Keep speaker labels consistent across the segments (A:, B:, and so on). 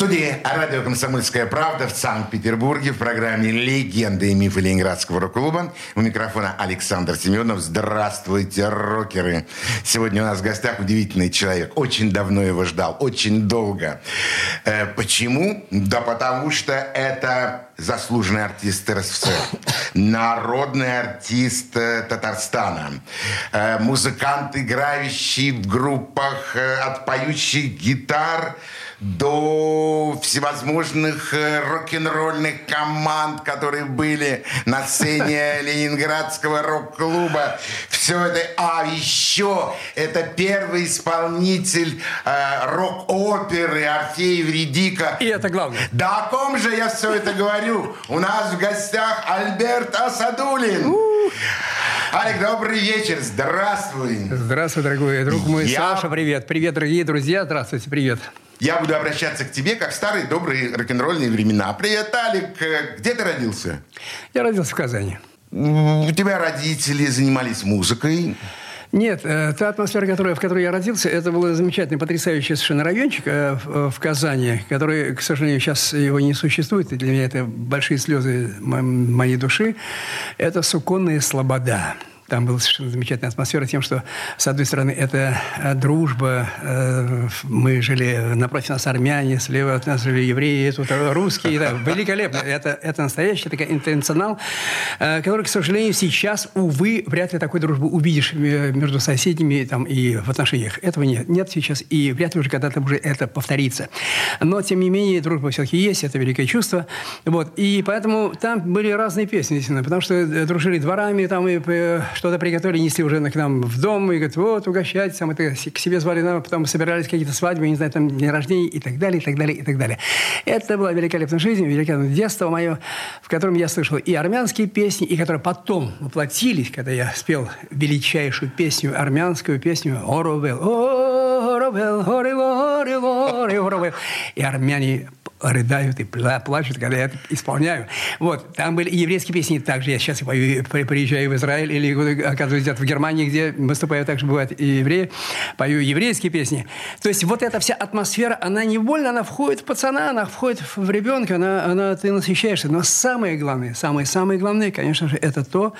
A: студии радио «Комсомольская правда» в Санкт-Петербурге в программе «Легенды и мифы Ленинградского рок-клуба». У микрофона Александр Семенов. Здравствуйте, рокеры! Сегодня у нас в гостях удивительный человек. Очень давно его ждал, очень долго. Э, почему? Да потому что это заслуженный артист РСФСР, народный артист э, Татарстана, э, музыкант, играющий в группах от поющих гитар до всевозможных э, рок-н-ролльных команд, которые были на сцене Ленинградского рок-клуба. Все это... А еще это первый исполнитель э, рок-оперы Орфея Вредика.
B: И это главное.
A: Да о ком же я все это говорю? У нас в гостях Альберт Асадулин. Алик, добрый вечер, здравствуй.
B: Здравствуй, дорогой друг мой
A: Я-
B: Саша, привет. Привет, дорогие друзья, здравствуйте, привет.
A: Я буду обращаться к тебе, как в старые добрые рок-н-ролльные времена. Привет, Алик. Где ты родился?
B: Я родился в Казани.
A: У тебя родители занимались музыкой.
B: Нет, э, та атмосфера, которая, в которой я родился, это был замечательный, потрясающий совершенно райончик э, в, Казани, который, к сожалению, сейчас его не существует, и для меня это большие слезы мо- моей души. Это Суконная Слобода. Там была совершенно замечательная атмосфера тем, что, с одной стороны, это э, дружба. э, Мы жили, напротив нас армяне, слева от нас жили евреи, тут русские. да, великолепно. Это, это настоящий такой интернационал, э, который, к сожалению, сейчас, увы, вряд ли такой дружбы увидишь между соседями там, и в отношениях. Этого нет. Нет сейчас, и вряд ли уже когда-то уже это повторится. Но, тем не менее, дружба все-таки есть, это великое чувство. Вот. И поэтому там были разные песни, действительно, потому что дружили дворами, там и что-то приготовили, несли уже к нам в дом, и говорят, вот, угощайтесь, там, это, к себе звали, нам, потом собирались какие-то свадьбы, не знаю, там, день рождения и так далее, и так далее, и так далее. Это была великолепная жизнь, великолепное детство мое, в котором я слышал и армянские песни, и которые потом воплотились, когда я спел величайшую песню, армянскую песню «Оровел», «Оровел, Оровел, Оровел, Оровел». И армяне рыдают и пла- плачут, когда я это исполняю. Вот, там были еврейские песни также. Я сейчас приезжаю в Израиль или оказываюсь где-то в Германии, где выступаю, также бывают и евреи, пою еврейские песни. То есть вот эта вся атмосфера, она невольно, она входит в пацана, она входит в ребенка, она, она, ты насыщаешься. Но самое главное, самое-самое главное, конечно же, это то,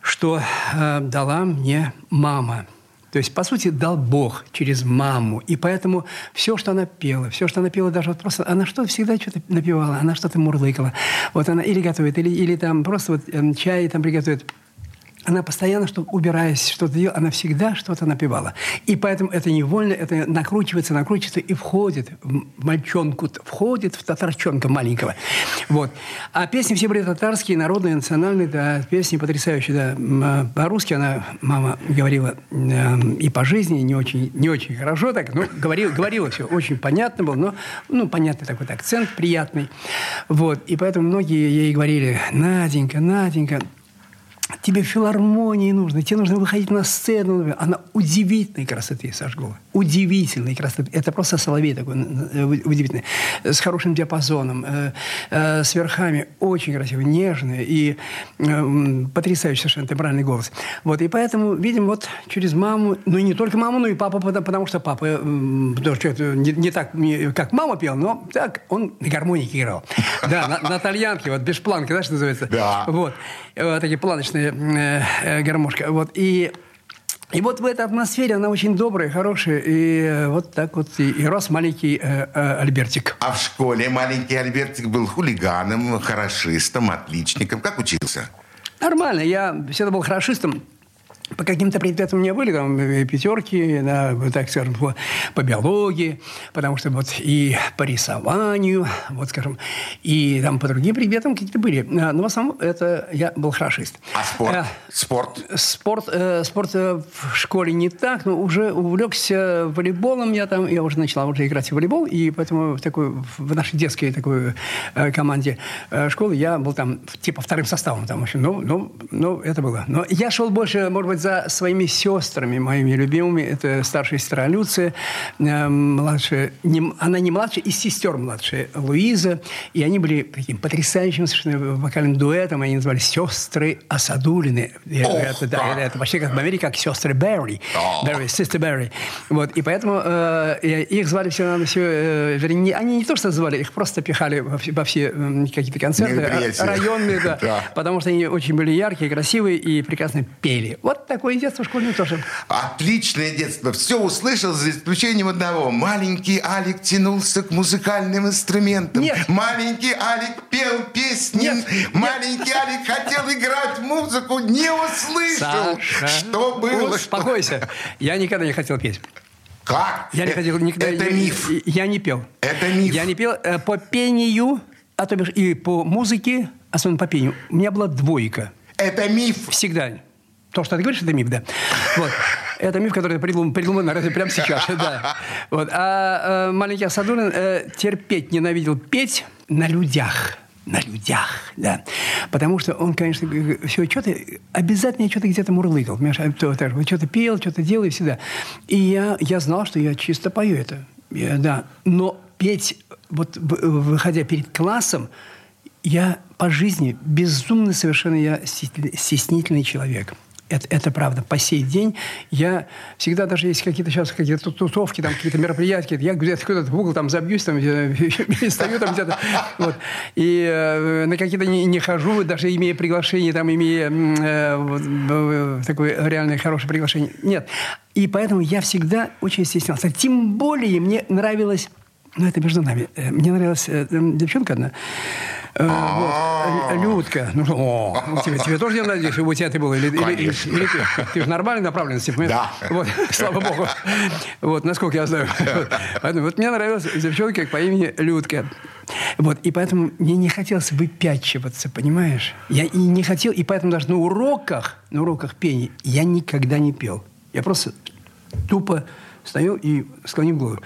B: что э, дала мне мама. То есть, по сути, дал Бог через маму. И поэтому все, что она пела, все, что она пела, даже вот просто, она что-то всегда что-то напевала, она что-то мурлыкала. Вот она или готовит, или, или там просто вот эм, чай там приготовит. Она постоянно, что убираясь, что-то делала, она всегда что-то напевала. И поэтому это невольно, это накручивается, накручивается и входит в мальчонку, входит в татарчонка маленького. Вот. А песни все были татарские, народные, национальные, да, песни потрясающие, да. А По-русски она, мама, говорила э, и по жизни не очень, не очень хорошо так, но говорила, говорила все очень понятно было, но, ну, понятный такой акцент приятный. Вот. И поэтому многие ей говорили, Наденька, Наденька, Тебе филармонии нужно, тебе нужно выходить на сцену. Она удивительной красоты, Саш Голова. Удивительной красоты. Это просто соловей такой э, удивительный. С хорошим диапазоном, э, э, с верхами. Очень красивый, нежный и э, потрясающий совершенно тембральный голос. Вот, и поэтому, видим, вот через маму, ну и не только маму, но и папа, потому, потому что папа м, тоже что-то не, не так, не- как мама пел, но так он на гармонике играл. Да, на, на тальянке, вот без планки, что называется?
A: Да.
B: Вот. Э, такие планочные э, э, гармошка. Вот. И, и вот в этой атмосфере она очень добрая, хорошая. И э, вот так вот и, и рос маленький э, э, Альбертик.
A: А в школе маленький Альбертик был хулиганом, хорошистом, отличником. Как учился?
B: Нормально. Я всегда был хорошистом. По каким-то предметам у меня были там э, пятерки, да, так скажем, по, по биологии, потому что вот и по рисованию, вот скажем, и там по другим предметам какие-то были. А, Но в основном это я был хорошист.
A: А спорт?
B: Э,
A: Спорт?
B: Спорт, э, спорт э, в школе не так, но уже увлекся волейболом. Я там, я уже начала уже играть в волейбол, и поэтому в такой в нашей детской такой э, команде э, школы я был там типа вторым составом там, в общем, ну, ну, ну, это было. Но я шел больше, может быть, за своими сестрами, моими любимыми. Это старшая сестра Люция, э, младшая, не, она не младшая, из сестер младшая Луиза. И они были таким потрясающим совершенно вокальным дуэтом. Они назывались «Сестры Асадулины». Это, да, это, это почти как в Америке, как сестры Берри. Берри, сестры Берри. Вот, и поэтому э, их звали все на все... Э, вернее, они не то что звали, их просто пихали во все, во все э, какие-то концерты районные, да, да. Потому что они очень были яркие, красивые и прекрасно пели. Вот такое детство школьное тоже.
A: Отличное детство. Все услышал, за исключением одного. Маленький Алик тянулся к музыкальным инструментам.
B: Нет.
A: Маленький Алик пел песни.
B: Нет.
A: Маленький Нет. Алик хотел играть музыку, не услышал.
B: Саша,
A: что было?
B: Успокойся. Я никогда не хотел петь.
A: Как?
B: Я не хотел никогда.
A: Это
B: я,
A: миф.
B: Я, я не пел.
A: Это миф.
B: Я не пел э, по пению, а то бишь и по музыке, особенно по пению. У меня была двойка.
A: Это миф.
B: Всегда. То, что ты говоришь, это миф, да. Вот. Это миф, который придуман, придуман радио прямо сейчас. Да. Вот. А э, маленький Асадулин э, терпеть ненавидел петь на людях на людях, да. Потому что он, конечно, все что-то, обязательно что-то где-то мурлыкал, понимаешь, а что-то пел, что-то делал и всегда. И я, я знал, что я чисто пою это, я, да. Но петь, вот выходя перед классом, я по жизни безумно совершенно я стеснительный человек. Это, это правда. По сей день я всегда, даже есть какие-то сейчас какие-то тусовки, там какие-то мероприятия, я где-то куда-то в угол там забьюсь, там, стою там где-то. Вот. И э, на какие-то не, не хожу, даже имея приглашение, там, имея э, вот, э, такое реальное хорошее приглашение. Нет. И поэтому я всегда очень стеснялся. Тем более мне нравилось, ну это между нами, э, мне нравилась э, девчонка одна, вот. Людка. Ну, о, тебе, тебе тоже не надеюсь, чтобы у тебя ты был? Или, или, или, или ты? Ты же нормальной направленности,
A: Да.
B: Вот, слава богу. Вот, насколько я знаю. Вот, вот мне нравилась девчонка по имени Людка. Вот, и поэтому мне не хотелось выпячиваться, понимаешь? Я и не хотел, и поэтому даже на уроках, на уроках пения я никогда не пел. Я просто тупо стою и склонив голову.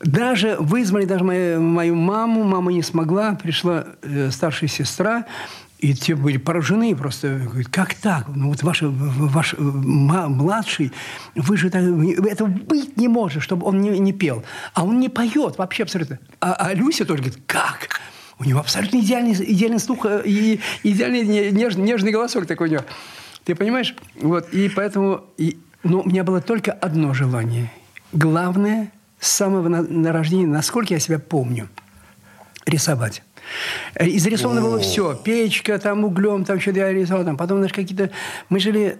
B: Даже вызвали даже мою, мою маму, мама не смогла, пришла э, старшая сестра, и те были поражены просто. Говорят, как так? Ну вот ваш, ваш младший, вы же так, это быть не может, чтобы он не, не пел. А он не поет вообще абсолютно. А, а Люся тоже говорит, как? У него абсолютно идеальный, идеальный слух э, и идеальный нежный, нежный голосок такой у него. Ты понимаешь? Вот, и поэтому... И, но у меня было только одно желание – главное с самого на, рождения, насколько я себя помню, рисовать. Изрисовано было все. Печка, там углем, там что-то я рисовал. Там. Потом, знаешь, какие-то... Мы жили,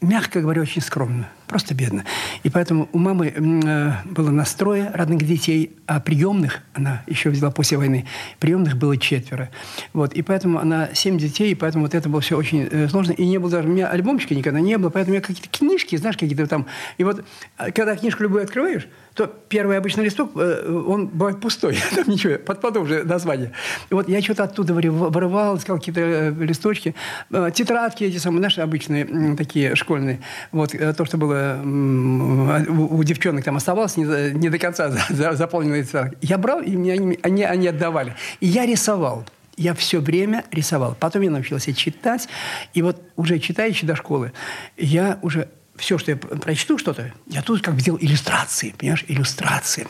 B: мягко говоря, очень скромно. Просто бедно. И поэтому у мамы э, было настрое родных детей, а приемных, она еще взяла после войны, приемных было четверо. Вот. И поэтому она семь детей, и поэтому вот это было все очень э, сложно. И не было даже... У меня альбомчика никогда не было, поэтому я какие-то книжки, знаешь, какие-то там... И вот, а, когда книжку любую открываешь, то первый обычный листок, э, он бывает пустой, там ничего, под потом уже название. И вот я что-то оттуда вырывал, искал какие-то э, листочки, э, тетрадки эти самые, наши обычные, такие школьные. Вот то, что было у девчонок там оставалось не, не до конца заполненные тетрадки. Я брал, и мне они, они, они отдавали. И я рисовал. Я все время рисовал. Потом я научился читать. И вот уже читающий до школы, я уже все, что я прочту что-то, я тут как бы делал иллюстрации, понимаешь, иллюстрации.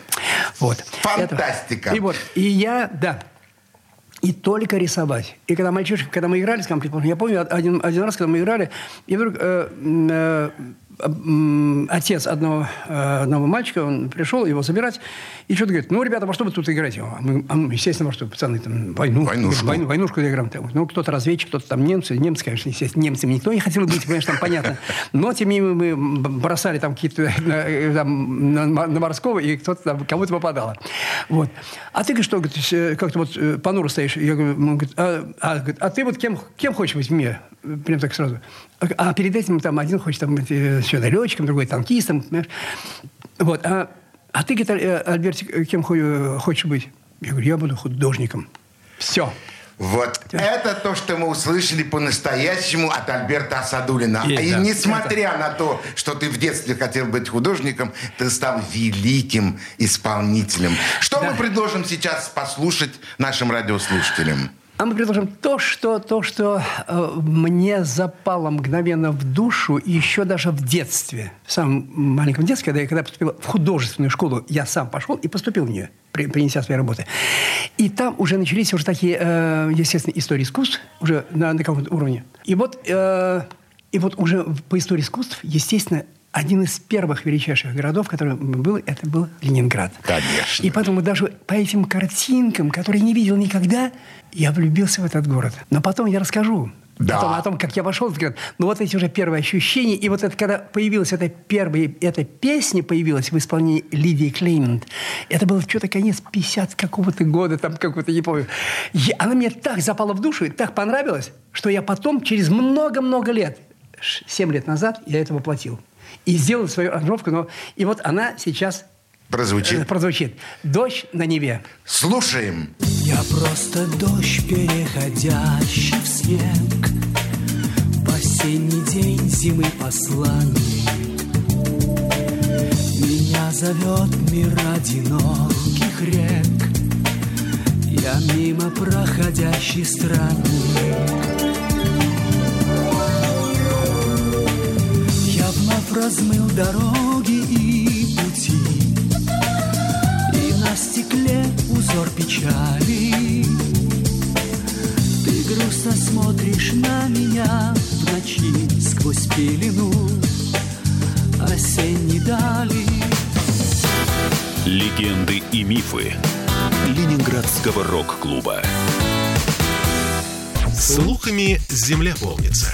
B: Вот.
A: Фантастика.
B: Это, и вот, и я, да, и только рисовать. И когда мальчишки, когда мы играли с компьютером, я помню один, один раз, когда мы играли, и вдруг э, э, отец одного, э, одного мальчика, он пришел его забирать, и что-то говорит, ну, ребята, во что вы тут играете? А мы, а мы естественно, во что, пацаны, там, войну, войнушку, войну, войнушку играем. Ну, кто-то разведчик, кто-то там немцы, немцы, конечно, естественно, немцами никто не хотел быть, понимаешь, там понятно. Но, тем не менее, мы бросали там какие-то э, там, на, на морского, и кто-то там, кому-то попадало. Вот. А ты, что, э, как-то вот понуро стоишь, я говорю, говорит, а, а, а ты вот кем, кем хочешь быть в мире? Прям так сразу. А перед этим там один хочет там, быть еще летчиком, другой танкистом. Понимаешь? Вот. А, а ты, говорит, э, Альбертик, кем хочешь быть? Я говорю, я буду художником. Все.
A: Вот да. это то, что мы услышали по-настоящему от Альберта Асадулина.
B: Есть,
A: И
B: да.
A: несмотря это... на то, что ты в детстве хотел быть художником, ты стал великим исполнителем. Что да. мы предложим сейчас послушать нашим радиослушателям?
B: А мы предложим то, что, то, что э, мне запало мгновенно в душу еще даже в детстве. В самом маленьком детстве, когда я когда поступил в художественную школу, я сам пошел и поступил в нее, при, принеся свои работы. И там уже начались уже такие, э, естественно, истории искусств уже на, на каком-то уровне. И вот, э, и вот уже по истории искусств, естественно, один из первых величайших городов, который был, это был Ленинград.
A: Конечно.
B: И поэтому даже по этим картинкам, которые не видел никогда, я влюбился в этот город. Но потом я расскажу.
A: Да.
B: О, том, о том, как я вошел в этот город. Но вот эти уже первые ощущения. И вот это, когда появилась эта первая, эта песня появилась в исполнении Лидии Клеймент, это было что-то конец 50 какого-то года, там какого-то, не помню. И она мне так запала в душу, и так понравилась, что я потом, через много-много лет, 7 лет назад, я это воплотил и сделал свою аранжировку. Но... И вот она сейчас
A: Прозвучит.
B: э, прозвучит. «Дождь на Неве».
A: Слушаем.
C: Я просто дождь, переходящий в снег В осенний день зимы посланник Меня зовет мир одиноких рек Я мимо проходящий странник размыл дороги и пути И на стекле узор печали Ты грустно смотришь на меня В ночи сквозь пелену Осенней дали
D: Легенды и мифы Ленинградского рок-клуба.
E: Слухами земля полнится.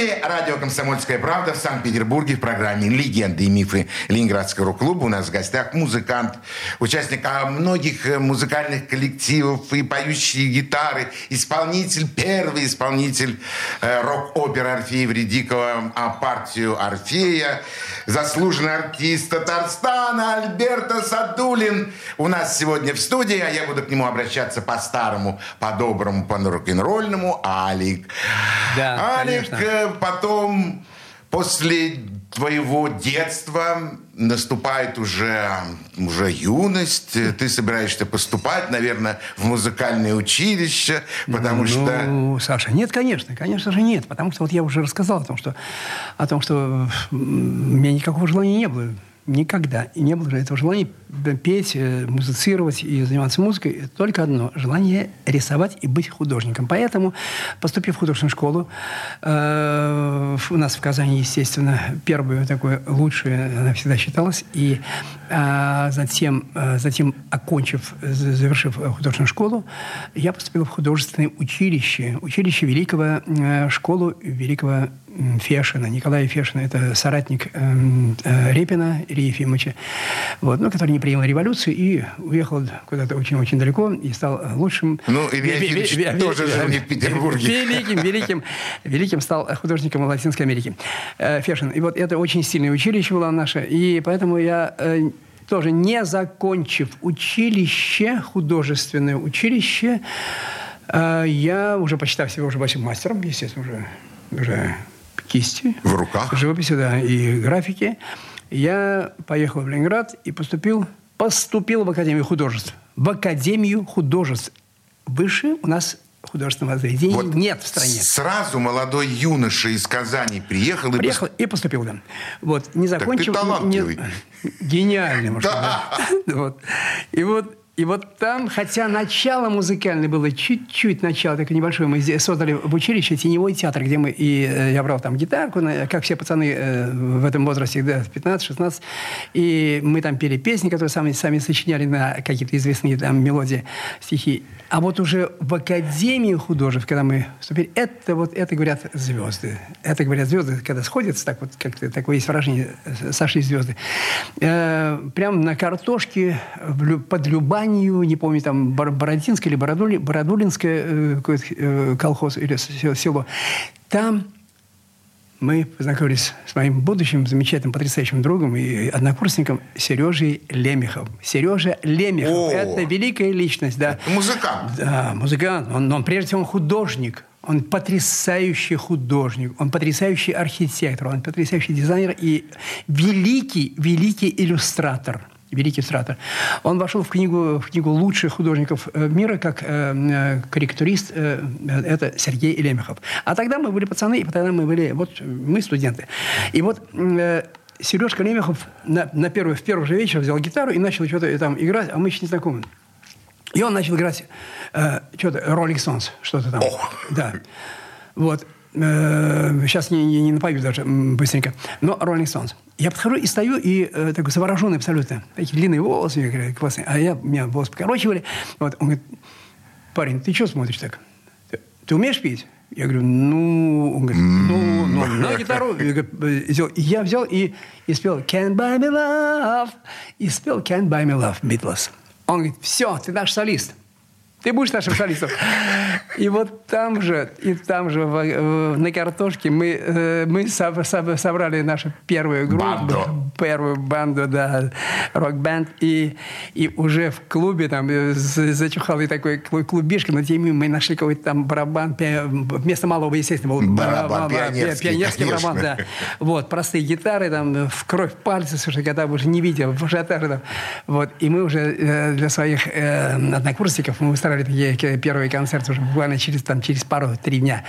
A: Студии радио «Комсомольская правда» в Санкт-Петербурге в программе «Легенды и мифы Ленинградского рок-клуба» у нас в гостях музыкант, участник а, многих э, музыкальных коллективов и поющие гитары, исполнитель, первый исполнитель э, рок-оперы Орфея Вредикова, а партию Орфея, заслуженный артист Татарстана Альберта Садулин у нас сегодня в студии, а я буду к нему обращаться по-старому, по-доброму, по-рок-н-ролльному. Алик.
B: Да,
A: Алик,
B: конечно.
A: Потом, после твоего детства, наступает уже, уже юность. Ты собираешься поступать, наверное, в музыкальное училище, потому что...
B: Ну, Саша, нет, конечно, конечно же нет, потому что вот я уже рассказал о том, что, о том, что у меня никакого желания не было. Никогда. И не было же этого желания петь, э, музицировать и заниматься музыкой. Только одно – желание рисовать и быть художником. Поэтому, поступив в художественную школу, э, у нас в Казани, естественно, первую такую лучшую, она всегда считалась. И а, затем, затем, окончив, завершив э, художественную школу, я поступил в художественное училище. Училище великого, э, школу великого Фешина. Николая Фешина – это соратник эм, э, Репина Ильи Ефимовича, вот, ну, который не принял революцию и уехал куда-то очень-очень далеко и стал лучшим.
A: Ну, Илья
B: ве-
A: тоже жил не в Петербурге.
B: Великим, великим, великим стал художником Латинской Америки. Э, Фешин. И вот это очень сильное училище было наше. И поэтому я э, тоже, не закончив училище, художественное училище, э, я уже посчитав себя уже большим мастером, естественно, уже, уже кисти.
A: В руках.
B: Живописи, да, и графики. Я поехал в Ленинград и поступил, поступил в Академию художеств. В Академию художеств. Выше у нас художественного заведения
A: Вот
B: нет в стране.
A: Сразу молодой юноша из Казани приехал и...
B: Приехал и поступил, да. Вот, не закончил...
A: талантливый.
B: не- гениальный, может, да. И вот и вот там, хотя начало музыкальное было чуть-чуть начало, такое небольшое, мы создали в училище теневой театр, где мы, и э, я брал там гитарку, как все пацаны э, в этом возрасте, да, 15-16, и мы там пели песни, которые сами, сами сочиняли на какие-то известные там мелодии, стихи. А вот уже в Академию художеств, когда мы вступили, это вот, это говорят звезды. Это говорят звезды, когда сходятся, так вот, как-то такое есть выражение, э, сошли звезды. Э, прям на картошке в Лю- Любанью, не помню, там Бородинское или Бородули, Бородулинское э, э, колхоз или село. Там мы познакомились с моим будущим замечательным, потрясающим другом и однокурсником Сережей Лемехов. Сережа Лемехов
A: О!
B: – это великая личность, да.
A: Музыкант.
B: Да, музыкант. Он, но он прежде всего он художник. Он потрясающий художник, он потрясающий архитектор, он потрясающий дизайнер и великий, великий иллюстратор. Великий иллюстратор. Он вошел в книгу, в книгу лучших художников э, мира как э, э, корректурист. э, это Сергей Лемехов. А тогда мы были пацаны, и тогда мы были, вот мы студенты. И вот э, Сережка Лемехов на, на первый, в первый же вечер взял гитару и начал что-то там играть, а мы еще не знакомы. И он начал играть э, что-то, Rolling Stones, что-то там. Да. Вот. Э, сейчас не, не, не напою даже быстренько. Но Rolling Stones. Я подхожу и стою, и э, такой завороженный абсолютно. Такие длинные волосы, я говорю, классные. А я, меня волосы покорочивали. Вот. Он говорит, парень, ты что смотришь так? Ты, ты умеешь петь? Я говорю, ну, он говорит, ну, ну на гитару. Я, говорю, я взял и, и спел Can't Buy Me Love. И спел Can't Buy Me Love, Beatles. Он говорит, все, ты наш солист. Ты будешь нашим солистом. И вот там же, и там же в- в- на картошке мы, э, мы соб- соб- собрали нашу первую группу.
A: Банду.
B: Первую банду, да, рок-бенд. И, и уже в клубе там э, зачухал и такой клу- клубишка. На теме мы нашли какой-то там барабан. Вместо малого, естественно, был
A: Барабан
B: пи-
A: пионерский,
B: пионерский барабан, да. Вот, простые гитары, там, э, в кровь пальцы, слушай, когда уже не видел, в ажиотаже там. Вот, и мы уже э, для своих э, однокурсников, мы устраивали такие к- первые концерты уже буквально через, там, через пару-три дня.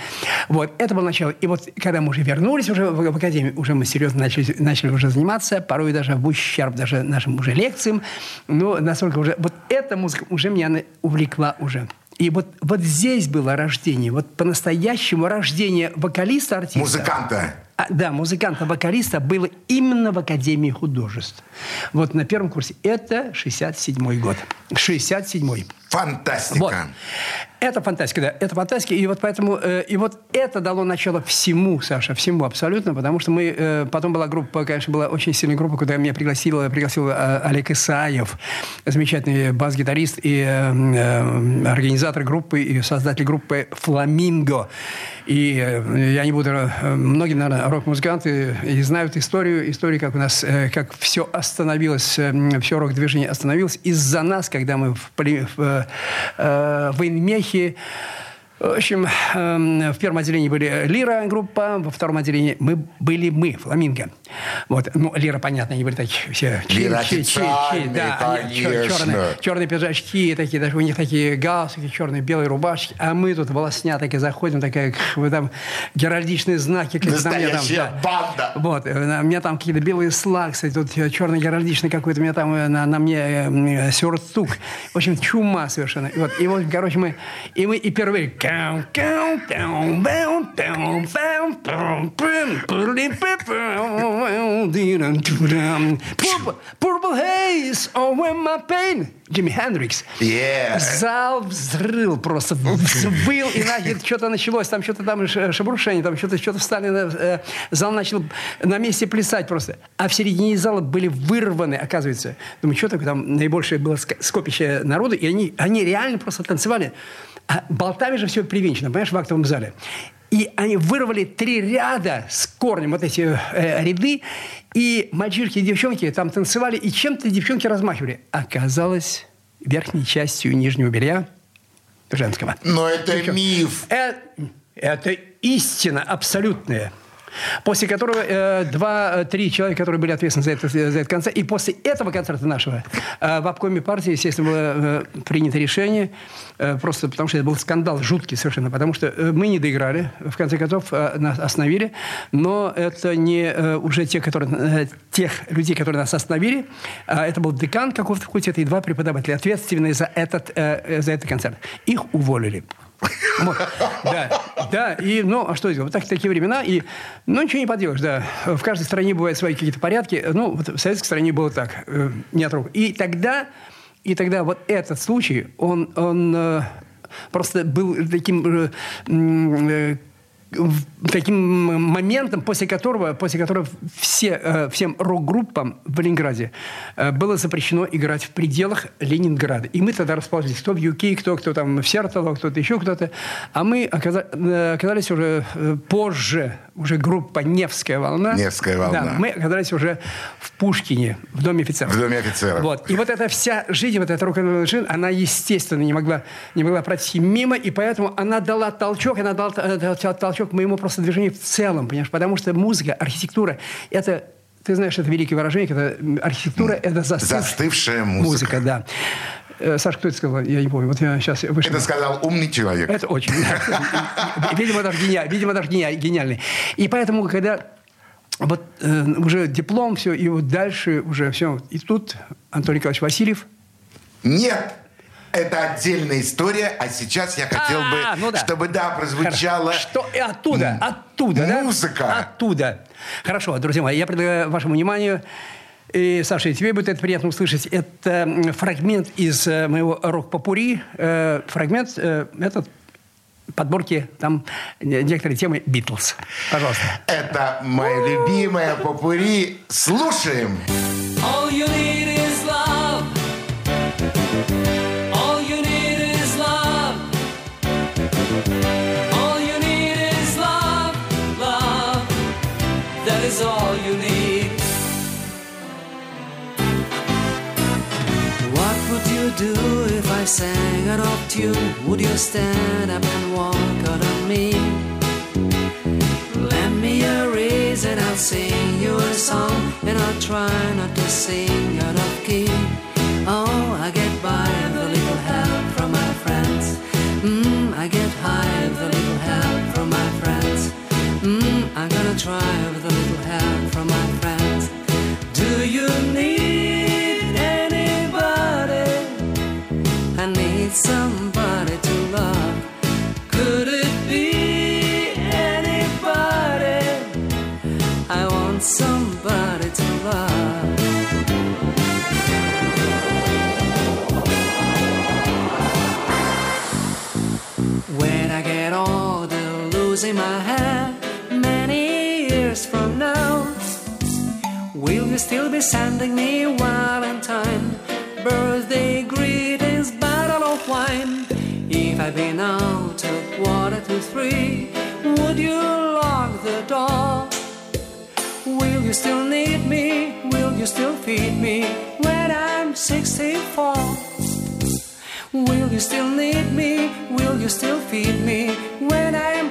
B: Вот, это было начало. И вот, когда мы уже вернулись уже в, в академию, уже мы серьезно начали, начали уже заниматься, порой даже в ущерб даже нашим уже лекциям. Но настолько уже... Вот эта музыка уже меня увлекла уже. И вот, вот здесь было рождение, вот по-настоящему рождение вокалиста, артиста.
A: Музыканта.
B: А, да, музыканта-вокалиста было именно в Академии художеств. Вот на первом курсе. Это 67-й год. 67-й.
A: Фантастика.
B: Вот. Это фантастика, да, это фантастика. И вот поэтому, э, и вот это дало начало всему, Саша, всему абсолютно, потому что мы, э, потом была группа, конечно, была очень сильная группа, куда меня пригласил, пригласил э, Олег Исаев, замечательный бас-гитарист и э, э, организатор группы, и создатель группы «Фламинго». И э, я не буду... э, Многие, наверное, рок-музыканты и знают историю, историю, как у нас, э, как все остановилось, все рок-движение остановилось из-за нас, когда мы в, в, э, в Инмехе в общем, эм, в первом отделении были Лира группа, во втором отделении мы были мы, Фламинго. Вот, ну, Лира, понятно, они были такие все...
A: Лира
B: чи- чи-
A: официальные,
B: да, чер- черные, черные пиджачки такие, даже у них такие галстуки, черные белые рубашки, а мы тут волосня такие заходим, такая, вы там, геральдичные знаки. какие-то там,
A: Настоящая банда.
B: Вот, э, у меня там какие-то белые слаксы, тут э, черный геральдичный какой-то, у меня там э, на, на мне э, сюртук. В общем, чума совершенно. И вот, и вот, короче, мы, и мы, и первый Purple, purple haze over my pain. Джимми Хендрикс.
A: Yeah.
B: Зал взрыл просто, взвыл, и нахер что-то началось, там что-то там ш- шебрушение, там что-то что встали, э, зал начал на месте плясать просто. А в середине зала были вырваны, оказывается. Думаю, что такое, там наибольшее было ск- скопище народу, и они, они реально просто танцевали. А болтами же все привинчено, понимаешь, в актовом зале. И они вырвали три ряда с корнем, вот эти э, ряды, и мальчишки и девчонки там танцевали, и чем-то девчонки размахивали. Оказалось, верхней частью нижнего белья женского.
A: Но это
B: Девчонки.
A: миф.
B: Э, Это истина абсолютная. После которого э, два-три человека, которые были ответственны за, это, за этот концерт. И после этого концерта нашего э, в обкоме партии, естественно, было э, принято решение, э, просто потому что это был скандал жуткий совершенно, потому что э, мы не доиграли, в конце концов, э, нас остановили, но это не э, уже те, которые, э, тех людей, которые нас остановили, а это был декан какого-то факультета и два преподавателя, ответственные за этот, э, э, за этот концерт. Их уволили. Да, да, и, ну, а что делать? Вот так, такие времена, и, ну, ничего не поделаешь, да. В каждой стране бывают свои какие-то порядки. Ну, вот в советской стране было так, э, не от рук. И тогда, и тогда вот этот случай, он, он э, просто был таким... э, таким моментом, после которого, после которого все, э, всем рок-группам в Ленинграде э, было запрещено играть в пределах Ленинграда. И мы тогда расположились, кто в UK, кто, кто там в Сертово, кто-то еще кто-то. А мы э, оказались уже позже уже группа «Невская волна».
A: «Невская волна».
B: Да, мы оказались уже в Пушкине, в Доме офицеров.
A: В Доме офицеров.
B: Вот. И вот эта вся жизнь, вот эта рок-н-ролл жизнь, она, естественно, не могла, не могла пройти мимо, и поэтому она дала толчок, она дала толчок моему просто движению в целом, понимаешь? Потому что музыка, архитектура – это ты знаешь, это великое выражение, когда архитектура – это застыв...
A: застывшая музыка.
B: Музыка, да. Саша, кто это сказал? Я не помню. Вот я сейчас вышел.
A: Это сказал умный человек.
B: Это очень. Видимо, даже гениальный. Видимо, даже гениальный. И поэтому, когда вот э, уже диплом, все, и вот дальше уже все. И тут Антон Николаевич Васильев.
A: Нет, это отдельная история, а сейчас я хотел бы,
B: А, ну да.
A: чтобы, да, прозвучала...
B: Что и оттуда, оттуда, да?
A: Музыка.
B: Оттуда. Хорошо, друзья мои, я предлагаю вашему вниманию, и, Саша, и тебе будет это приятно услышать, это фрагмент из э, моего рок-попури, э, фрагмент э, этот подборки там не- некоторые темы Битлз. Пожалуйста.
A: Это моя любимая попури. Слушаем.
C: All you need do if I sang out of tune? Would you stand up and walk out on me? Lend me a reason, I'll sing you a song, and I'll try not to sing out of key. Oh, still be sending me Valentine, birthday greetings, bottle of wine? If I've been out till quarter to three, would you lock the door? Will you still need me? Will you still feed me when I'm 64? Will you still need me? Will you still feed me when I'm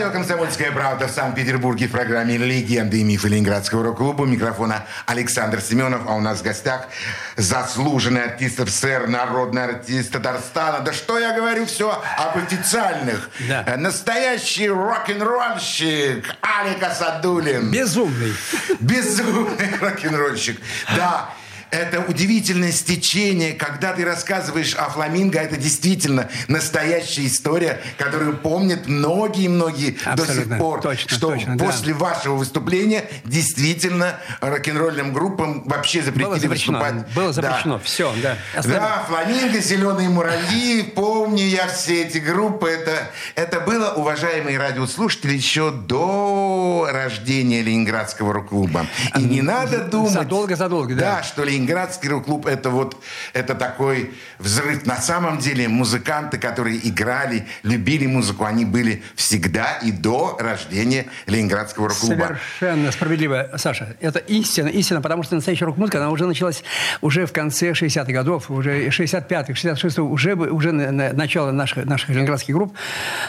A: Радио «Комсомольская правда» в Санкт-Петербурге в программе «Легенды и мифы Ленинградского рок-клуба». Микрофона Александр Семенов, а у нас в гостях заслуженный артист СССР, народный артист Татарстана. Да что я говорю, все об официальных.
B: Да.
A: Э, Настоящий рок-н-ролльщик Алик Асадулин.
B: Безумный.
A: Безумный рок-н-ролльщик. Да. Это удивительное стечение, когда ты рассказываешь о фламинго, это действительно настоящая история, которую помнят многие-многие до сих пор,
B: Точно,
A: что
B: точно, да.
A: после вашего выступления действительно рок-н-ролльным группам вообще запретили
B: Было запрещено.
A: выступать.
B: Было
A: Да.
B: запрещено. Все, да. Оставим.
A: Да, фламинго, зеленые муравьи, помню я все эти группы. Это, это было, уважаемые радиослушатели, еще до рождения Ленинградского рок-клуба. И не надо думать...
B: Задолго, задолго, да.
A: Да, что Ленинградский Ленинградский рок-клуб это вот это такой взрыв. На самом деле музыканты, которые играли, любили музыку, они были всегда и до рождения Ленинградского рок-клуба.
B: Совершенно справедливо, Саша. Это истина, истина, потому что настоящая рок-музыка, она уже началась уже в конце 60-х годов, уже 65-х, 66-х, уже, уже на, на, начало наших, наших ленинградских групп.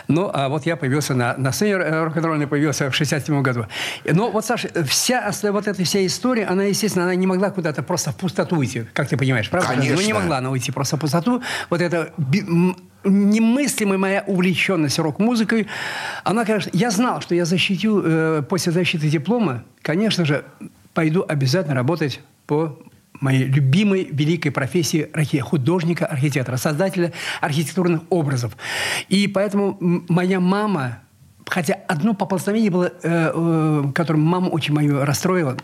B: Ну, а вот я появился на, на сцене рок-н-ролльной, появился в 67 году. Но вот, Саша, вся, вот эта вся история, она, естественно, она не могла куда-то просто пустоту уйти, как ты понимаешь, правда?
A: Конечно.
B: Ну, не могла она уйти просто в пустоту. Вот это немыслимая моя увлеченность рок-музыкой, она, конечно, я знал, что я защитил, э, после защиты диплома, конечно же, пойду обязательно работать по моей любимой великой профессии художника, архитектора, создателя архитектурных образов. И поэтому моя мама, хотя одно поползновение было, э, э, которым маму очень мою расстроило,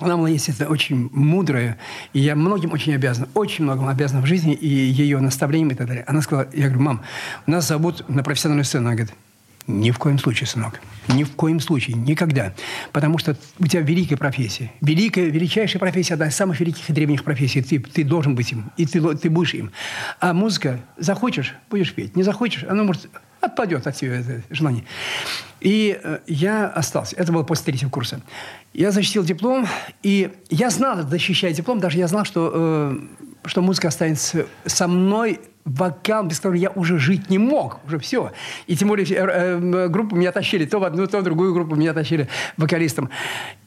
B: она была, естественно, очень мудрая, и я многим очень обязан, очень многим обязан в жизни, и ее наставлениям и так далее. Она сказала, я говорю, мам, нас зовут на профессиональную сцену. Она говорит, ни в коем случае, сынок. Ни в коем случае. Никогда. Потому что у тебя великая профессия. Великая, величайшая профессия, одна из самых великих и древних профессий. Ты, ты должен быть им. И ты, ты будешь им. А музыка, захочешь, будешь петь. Не захочешь, она может отпадет от тебя это желание. И э, я остался. Это было после третьего курса. Я защитил диплом, и я знал, защищая диплом, даже я знал, что, э, что музыка останется со мной вокал, без которого я уже жить не мог, уже все. И тем более э, э, группу меня тащили, то в одну, то в другую группу меня тащили вокалистом.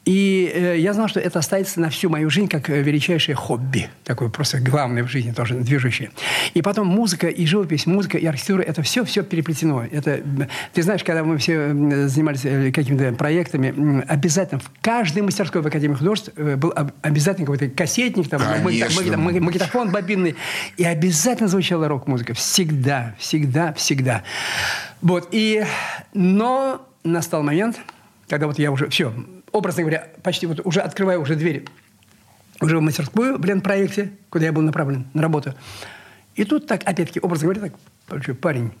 B: И э, я знал, что это останется на всю мою жизнь как э, величайшее хобби, такое просто главное в жизни тоже движущее. И потом музыка и живопись, музыка и архитектура, это все, все переплетено. Это, ты знаешь, когда мы все занимались э, какими-то проектами, обязательно в каждой мастерской в Академии художеств был обязательно какой-то кассетник, там, магнитофон бобинный, и обязательно звучала рок-музыка. Всегда, всегда, всегда. Вот. И, но настал момент, когда вот я уже, все, образно говоря, почти вот уже открываю уже двери уже в мастерскую в Ленпроекте, куда я был направлен на работу. И тут так, опять-таки, образно говоря, так, парень,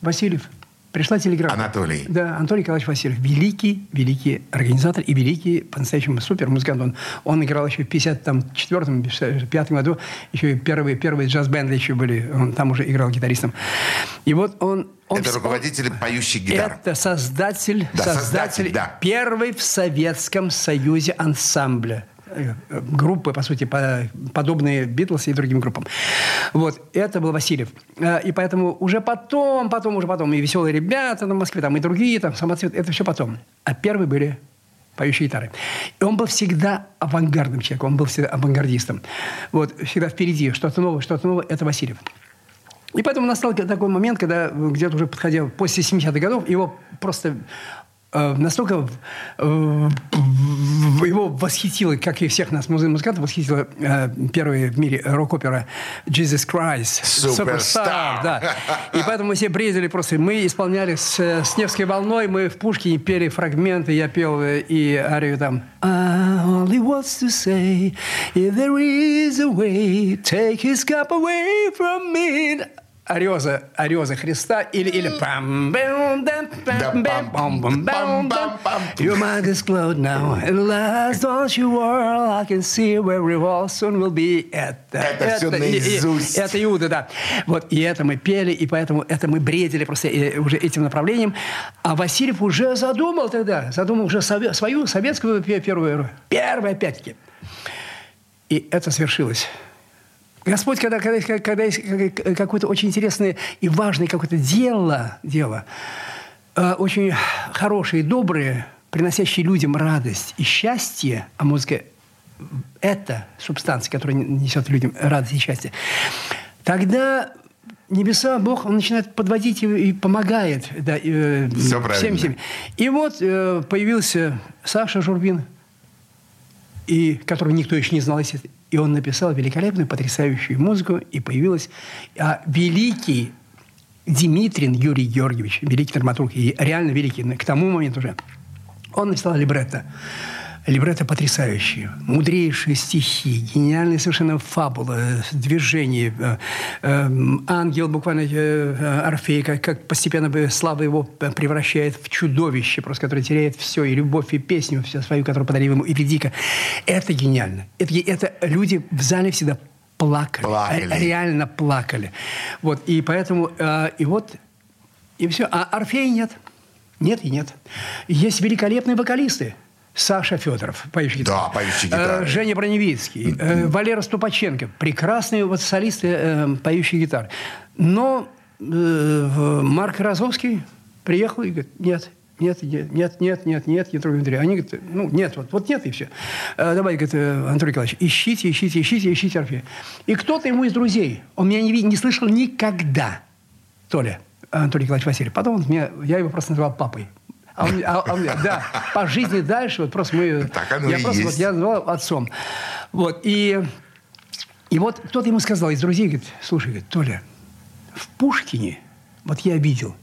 B: Васильев – Пришла телеграмма.
A: Анатолий.
B: Да, Анатолий Николаевич Васильев. Великий, великий организатор и великий, по-настоящему, супер музыкант. Он, он играл еще в 54-м, 55 году. Еще и первые, первые джаз-бенды еще были. Он там уже играл гитаристом. И вот он... он
A: это руководитель поющих гитар.
B: Это создатель,
A: да,
B: создатель,
A: создатель да.
B: первый в Советском Союзе ансамбля группы, по сути, подобные Битлз и другим группам. Вот, это был Васильев. Э, и поэтому уже потом, потом, уже потом, и «Веселые ребята» на Москве, там, и другие, там, «Самоцвет», это все потом. А первые были поющие гитары. И он был всегда авангардным человеком, он был всегда авангардистом. Вот, всегда впереди, что-то новое, что-то новое, это Васильев. И поэтому настал такой момент, когда где-то уже подходил после 70-х годов, его просто Э, настолько э, его восхитило, как и всех нас музыкантов, восхитила э, первая в мире рок-опера «Jesus Christ».
A: Суперстар.
B: Да. И поэтому мы все бредили просто. Мы исполняли с, с Невской волной, мы в Пушкине пели фрагменты, я пел и арию там. I only wants to say, if there is a way, take his cup away from me ореза, ореза Христа или, или пам бам Your mind is closed now At last don't you worry I can see where we all soon will be
A: Это, это, это все наизусть.
B: Это Иуда, да. Вот, и это мы пели, и поэтому это мы бредили просто уже этим направлением. А Васильев уже задумал тогда, задумал уже свою советскую первую, первую опять-таки. И это свершилось. Господь, когда, когда, когда есть какое-то очень интересное и важное какое-то дело, дело э, очень хорошее и доброе, приносящее людям радость и счастье, а музыка – это субстанция, которая несет людям радость и счастье, тогда небеса, Бог, Он начинает подводить и, и помогает да,
A: э, Все
B: всем, всем. И вот э, появился Саша Журбин, и которого никто еще не знал, естественно, и он написал великолепную, потрясающую музыку, и появилась а, великий Димитрин Юрий Георгиевич, великий драматург, и реально великий, к тому моменту уже. Он написал либретто. Либретто потрясающие, мудрейшие стихи, гениальные совершенно фабулы, движения. Э, э, ангел буквально, э, Орфей, как, как постепенно слава его превращает в чудовище, просто которое теряет все, и любовь, и песню все свою, которую подарил ему Эвредика. Это гениально. Это, это люди в зале всегда плакали, плакали. реально плакали. Вот, и поэтому, и вот, и все. А Орфея нет. Нет и нет. Есть великолепные вокалисты – Саша Федоров, поющий гитару.
A: Да, поющий гитару.
B: Э, Женя Броневицкий, э, Валера Ступаченко. Прекрасные вот солисты, э, поющие гитары. Но Марк Розовский приехал и говорит, нет, нет, нет, нет, нет, нет, нет, нет, нет, Они говорят, ну, нет, вот, вот нет, и все. Давай, говорит, Анатолий Николаевич, ищите, ищите, ищите, ищите Орфея. И кто-то ему из друзей, он меня не, не слышал никогда, Толя, Анатолий Николаевич Васильев. Потом он меня, я его просто называл папой. А он, а, а, да, по жизни дальше, вот просто мы...
A: Так оно
B: я
A: и
B: просто,
A: есть.
B: Вот, я называл отцом. Вот, и, и вот кто-то ему сказал из друзей, говорит, слушай, говорит, Толя, в Пушкине, вот я видел,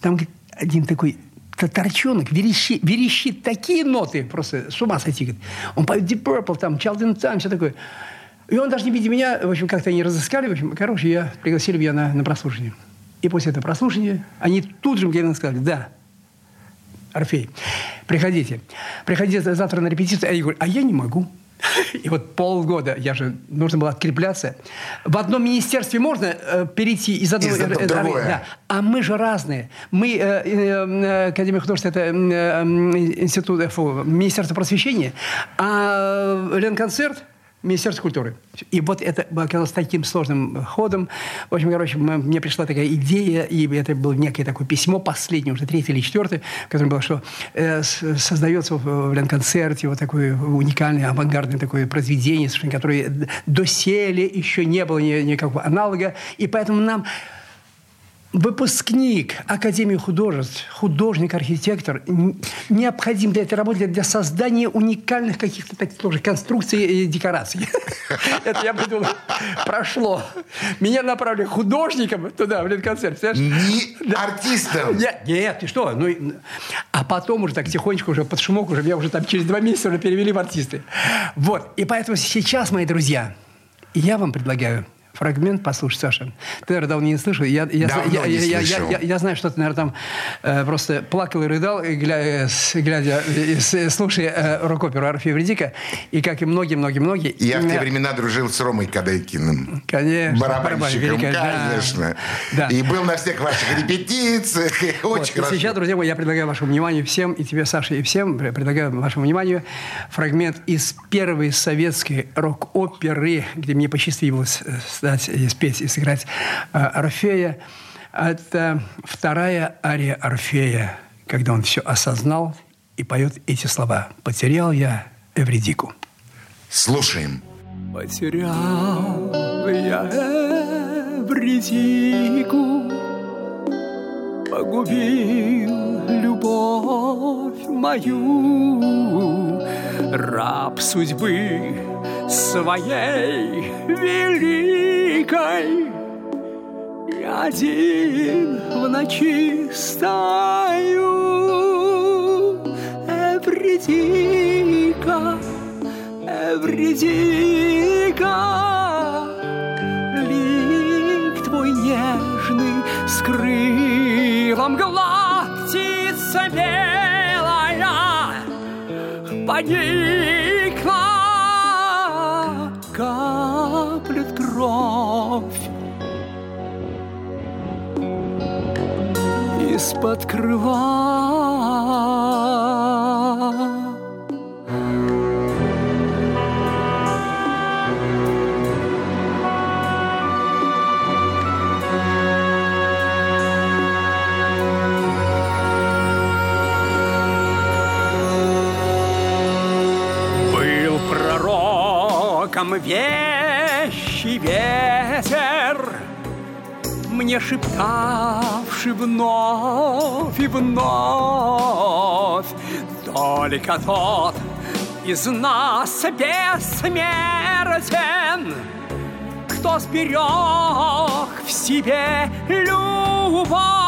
B: там говорит, один такой торчонок верещит, верещит такие ноты, просто с ума сойти. Говорит. Он поет Deep Purple, там, Children Time, все такое. И он даже не видя меня, в общем, как-то они разыскали, в общем, короче, я пригласили меня на, на прослушивание. И после этого прослушивания они тут же мне сказали, да, Орфей, приходите. Приходите завтра на репетицию. А я говорю, а я не могу. И вот полгода, я же, нужно было открепляться. В одном министерстве можно э, перейти из одного...
A: Из одного
B: э,
A: другое.
B: Да. А мы же разные. Мы, э, э, э, Академия художеств, это э, э, институт, э, фу, Министерство просвещения, а Ленконцерт – Министерство культуры. И вот это оказалось таким сложным ходом. В общем, короче, мне пришла такая идея, и это было некое такое письмо, последнее, уже третье или четвертое, в котором было, что э, создается в, в вот такое уникальное, авангардное такое произведение, которое доселе еще не было ни, никакого аналога, и поэтому нам выпускник Академии художеств, художник-архитектор, необходим для этой работы, для создания уникальных каких-то таких тоже конструкций и декораций. Это я придумал. Прошло. Меня направили художником туда, в Ленконцерт.
A: Не артистом.
B: Нет, ты что? Ну, а потом уже так тихонечко, уже под шумок, уже меня уже там через два месяца уже перевели в артисты. Вот. И поэтому сейчас, мои друзья, я вам предлагаю фрагмент послушать, Саша. Ты, наверное, давно не слышал. Я, я,
A: давно
B: я,
A: не
B: я,
A: слышал.
B: Я, я, я знаю, что ты, наверное, там э, просто плакал и рыдал, глядя, глядя э, слушая э, рок-оперу Орфея Вредика. И как и многие-многие-многие...
A: Я в те времена дружил с Ромой Кадайкиным.
B: Конечно.
A: Барабанщиком, конечно.
B: Да.
A: И был на всех ваших репетициях.
B: Вот.
A: Очень
B: И
A: хорошо.
B: сейчас, друзья мои, я предлагаю вашему вниманию всем, и тебе, Саша, и всем, предлагаю вашему вниманию фрагмент из первой советской рок-оперы, где мне посчастливилось э, стать и спеть, и сыграть э, Орфея. Это вторая ария Орфея, когда он все осознал и поет эти слова. «Потерял я Эвредику».
A: Слушаем.
B: Потерял я Эвредику, Погубил любовь мою, Раб судьбы своей великой. Один в ночи стою, Эвредика, Эвредика, лик твой нежный скрыла мгла, птица белая. Поникла, любовь. Из-под крыла Мне шептавший вновь и вновь, Только тот из нас бессмертен, Кто сберег в себе любовь.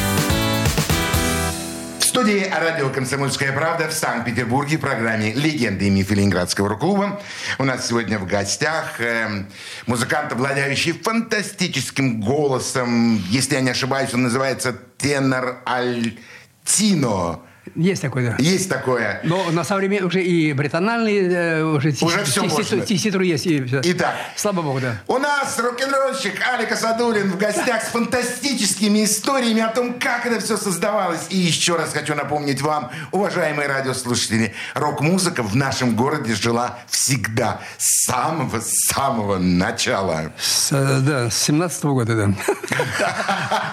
A: Студии радио «Комсомольская правда» в Санкт-Петербурге в программе «Легенды и мифы Ленинградского рок-клуба». У нас сегодня в гостях э, музыкант, обладающий фантастическим голосом. Если я не ошибаюсь, он называется тенор Альтино.
B: Есть такое, да.
A: Есть такое.
B: Но на современном уже и британальные э, уже,
A: Уже всё можно.
B: тесситру есть. И всё.
A: Итак.
B: Слава богу, да.
A: У нас рок-н-ролльщик Алик Асадулин в гостях с фантастическими историями о том, как это все создавалось. И еще раз хочу напомнить вам, уважаемые радиослушатели, рок-музыка в нашем городе жила всегда, с самого-самого начала.
B: С, э, да, с 17 года, да.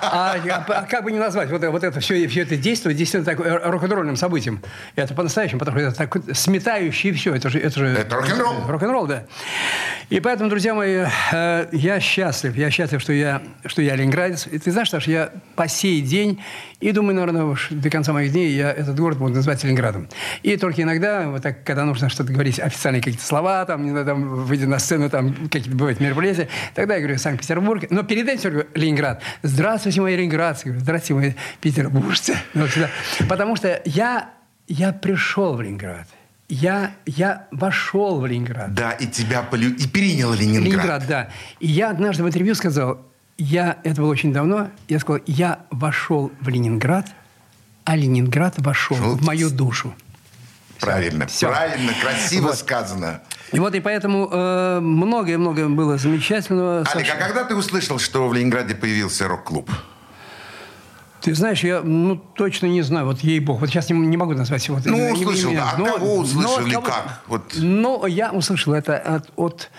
B: А а как бы не назвать вот, это все, все это действие, действительно такое рок-н-ролльным событием. Это по-настоящему, потому что это так сметающий все. Это же, это же
A: Это рок-н-ролл.
B: Рок-н-ролл, да. И поэтому, друзья мои, э, я счастлив. Я счастлив, что я, что я ленинградец. И ты знаешь, что я по сей день, и думаю, наверное, уж до конца моих дней я этот город буду называть Ленинградом. И только иногда, вот так, когда нужно что-то говорить, официальные какие-то слова, там, не знаю, там, выйдя на сцену, там, какие-то бывают мероприятия, тогда я говорю Санкт-Петербург. Но перед этим все говорю Ленинград. Здравствуйте, мои ленинградцы. Здравствуйте, мои петербуржцы. Сюда. Потому что я, я пришел в Ленинград. Я, я вошел в Ленинград.
A: Да, и тебя полю... и принял Ленинград.
B: Ленинград, да. И я однажды в интервью сказал, я, это было очень давно, я сказал, я вошел в Ленинград, а Ленинград вошел
A: Шел
B: в мою душу.
A: Правильно,
B: Всё.
A: правильно, красиво
B: Вот. сказано. И вот и поэтому э, многое-многое было замечательного.
A: Алик,
B: Саша.
A: а когда ты услышал, что в Ленинграде появился рок-клуб?
B: Ты знаешь, я ну, точно не знаю, вот ей-бог. Вот сейчас не, не могу назвать. Вот,
A: Ну, услышал,
B: имя.
A: От
B: Но-
A: кого услышал
B: но кого-
A: как? Вот.
B: Ну, я услышал это от, от,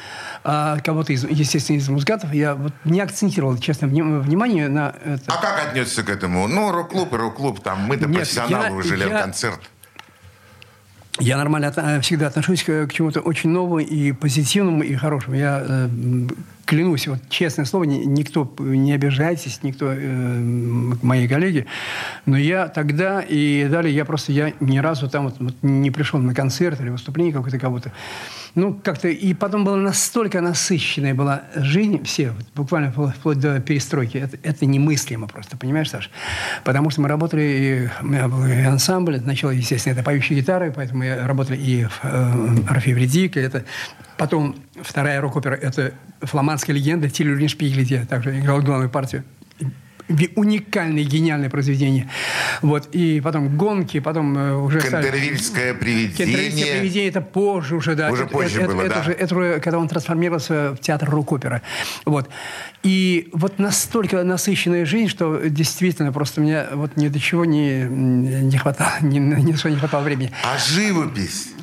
B: а, кого-то, из, естественно, из музыкантов. Я вот не акцентировал, честно, вним- внимание на это.
A: А как отнесся к этому? Ну, рок-клуб и рок-клуб, там мы-то
B: Нет,
A: профессионалы
B: я-
A: уже
B: я-
A: концерт.
B: Я нормально от- всегда отношусь к, к чему-то очень новому и позитивному, и хорошему. Я э, клянусь, вот честное слово, ни- никто, не обижайтесь, никто, э, мои коллеги, но я тогда и далее, я просто, я ни разу там вот, вот не пришел на концерт или выступление какое-то кого-то. Ну, как-то, и потом была настолько насыщенная была жизнь, все, вот буквально впло- вплоть до перестройки, это, это немыслимо просто, понимаешь, Саш? Потому что мы работали, и у меня был и ансамбль, сначала, естественно, это поющие гитары, поэтому мы работали и в э, Орфей Вредик, и это потом вторая рок-опера, это фламандская легенда где я также играл главную партию. Уникальное, гениальное произведение. Вот. И потом гонки, потом э, уже...
A: Кентервильское
B: Кентервильское
A: привидение.
B: привидение это позже уже, да.
A: Уже
B: это,
A: позже
B: это,
A: было,
B: это,
A: да.
B: уже, это уже, когда он трансформировался в театр рок-опера. Вот. И вот настолько насыщенная жизнь, что действительно просто мне вот ни до чего не, не хватало, ни, ни не хватало времени.
A: А живопись,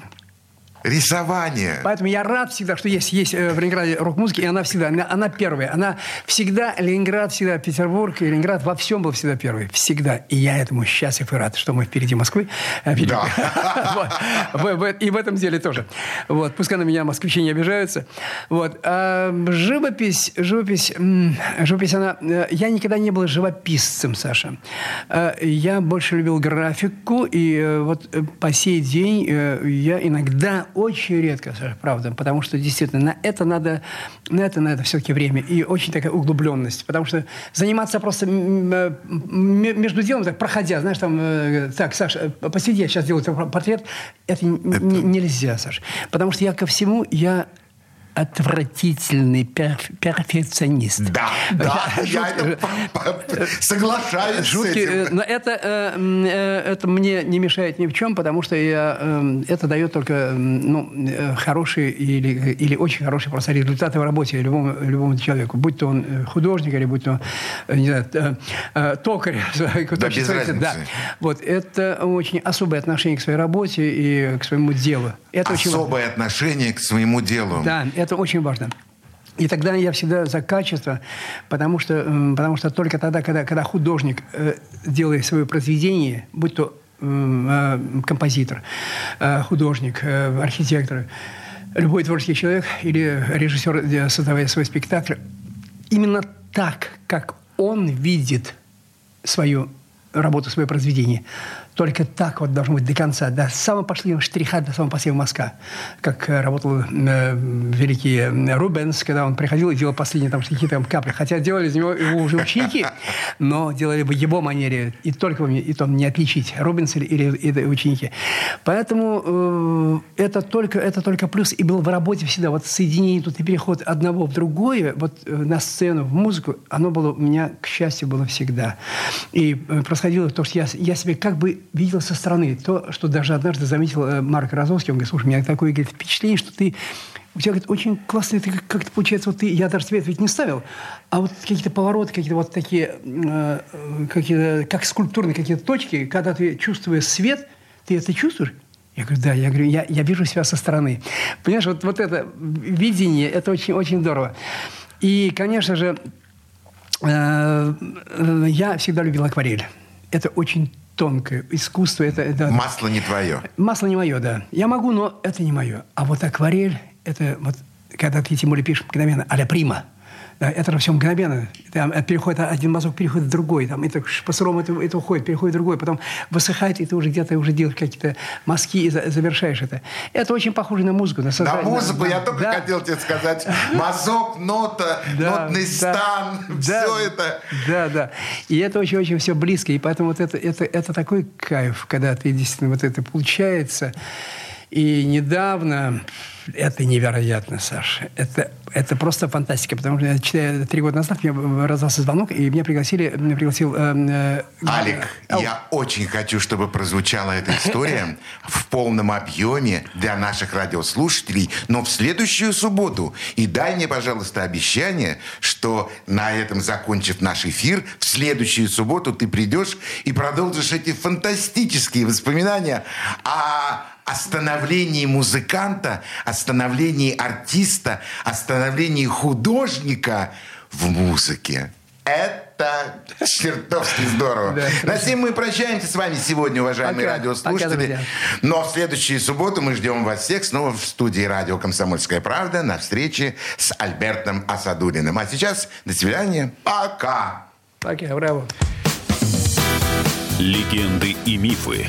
A: рисование.
B: Поэтому я рад всегда, что есть, есть э, в Ленинграде рок-музыка, и она всегда, она, она первая. Она всегда, Ленинград всегда, Петербург, и Ленинград во всем был всегда первый. Всегда. И я этому счастлив и рад, что мы впереди Москвы. э. Вот. В- И в этом деле тоже. Вот. Пускай на меня москвичи не обижаются. Вот. А живопись, живопись, живопись, она... э, Я никогда не был живописцем, Саша. Я больше любил графику, и вот по сей день я иногда, очень редко, правда, потому что действительно на это надо, на это надо все-таки время и очень такая углубленность, потому что заниматься просто э, между делом, так проходя, знаешь, там, э, так, Саша, э, посиди, я сейчас делаю твой портрет, это, н- нельзя, Саша, потому что я ко всему, я отвратительный перф- перфекционист.
A: Да, да, я это соглашаюсь с
B: Шутки, э,
A: этим.
B: но это, э, э, это мне не мешает ни в чем, потому что я, э, это дает только м, ну, хорошие или, или очень хорошие просто результаты в работе любому, любому человеку. Будь то он художник или будь то, не знаю, токарь. кто
A: без разницы.
B: Да. Вот, это очень особое отношение к своей работе и к своему делу. Это очень важно.
A: Особое отношение к своему делу.
B: Да, это очень важно. И тогда я всегда за качество, потому что, потому что только тогда, когда, когда художник э, делает свое произведение, будь то э, композитор, э, художник, э, архитектор, любой творческий человек или режиссер, создавая свой спектакль, именно так, как он видит свою работу, свое произведение, только так вот должно быть до конца, до самого последнего штриха, до самого последнего мазка. Как э, работал э, великий э, Рубенс, когда он приходил и делал последние там штрихи, там капли. Хотя делали из него его уже ученики, но делали в его манере. И только и то не отличить, Рубенс или, или, или ученики. Поэтому э, это, только, это только плюс. И был в работе всегда вот соединение, тут и переход одного в другое, вот э, на сцену, в музыку, оно было у меня, к счастью, было всегда. И э, происходило то, что я, я себе как бы видел со стороны. То, что даже однажды заметил э, Марк Розовский, он говорит, слушай, у меня такое говорит, впечатление, что ты у тебя говорит, очень классно, это как-то получается, вот ты, я даже цвет ведь не ставил, а вот какие-то повороты, какие-то вот такие, э, какие как скульптурные какие-то точки, когда ты чувствуешь свет, ты это чувствуешь? Я говорю, да, я говорю, я, я вижу себя со стороны. Понимаешь, вот, вот это видение, это очень, очень здорово. И, конечно же, э, я всегда любил акварель. Это очень тонкое искусство. Это, это...
A: Масло не твое.
B: Масло не мое, да. Я могу, но это не мое. А вот акварель, это вот, когда ты тем более пишешь мгновенно, а прима – да, это все мгновенно. Там, переходит один мазок, переходит в другой. Там, это, по сырому это, это уходит, переходит в другой. Потом высыхает, и ты уже где-то уже делаешь какие-то мазки и завершаешь это. Это очень похоже на музыку. На,
A: создание, на музыку, на, я только да. хотел тебе сказать. Мазок, нота, да, нотный да, стан, да, все это.
B: Да, да. И это очень-очень все близко. И поэтому вот это, это, это такой кайф, когда ты действительно вот это получается. И недавно, это невероятно, Саша, это, это просто фантастика, потому что я, три года назад мне раздался звонок, и меня пригласили, меня пригласил... Э,
A: э, Алик, э, я очень хочу, чтобы прозвучала эта история в полном объеме для наших радиослушателей, но в следующую субботу. И дай мне, пожалуйста, обещание, что на этом, закончив наш эфир, в следующую субботу ты придешь и продолжишь эти фантастические воспоминания о о становлении музыканта, о становлении артиста, о становлении художника в музыке. Это чертовски здорово. Да, На всем мы прощаемся с вами сегодня, уважаемые пока, радиослушатели. Пока, Но в следующую субботу мы ждем вас всех снова в студии радио «Комсомольская правда» на встрече с Альбертом Асадулиным. А сейчас до свидания. Пока.
B: Пока, браво.
D: Легенды и мифы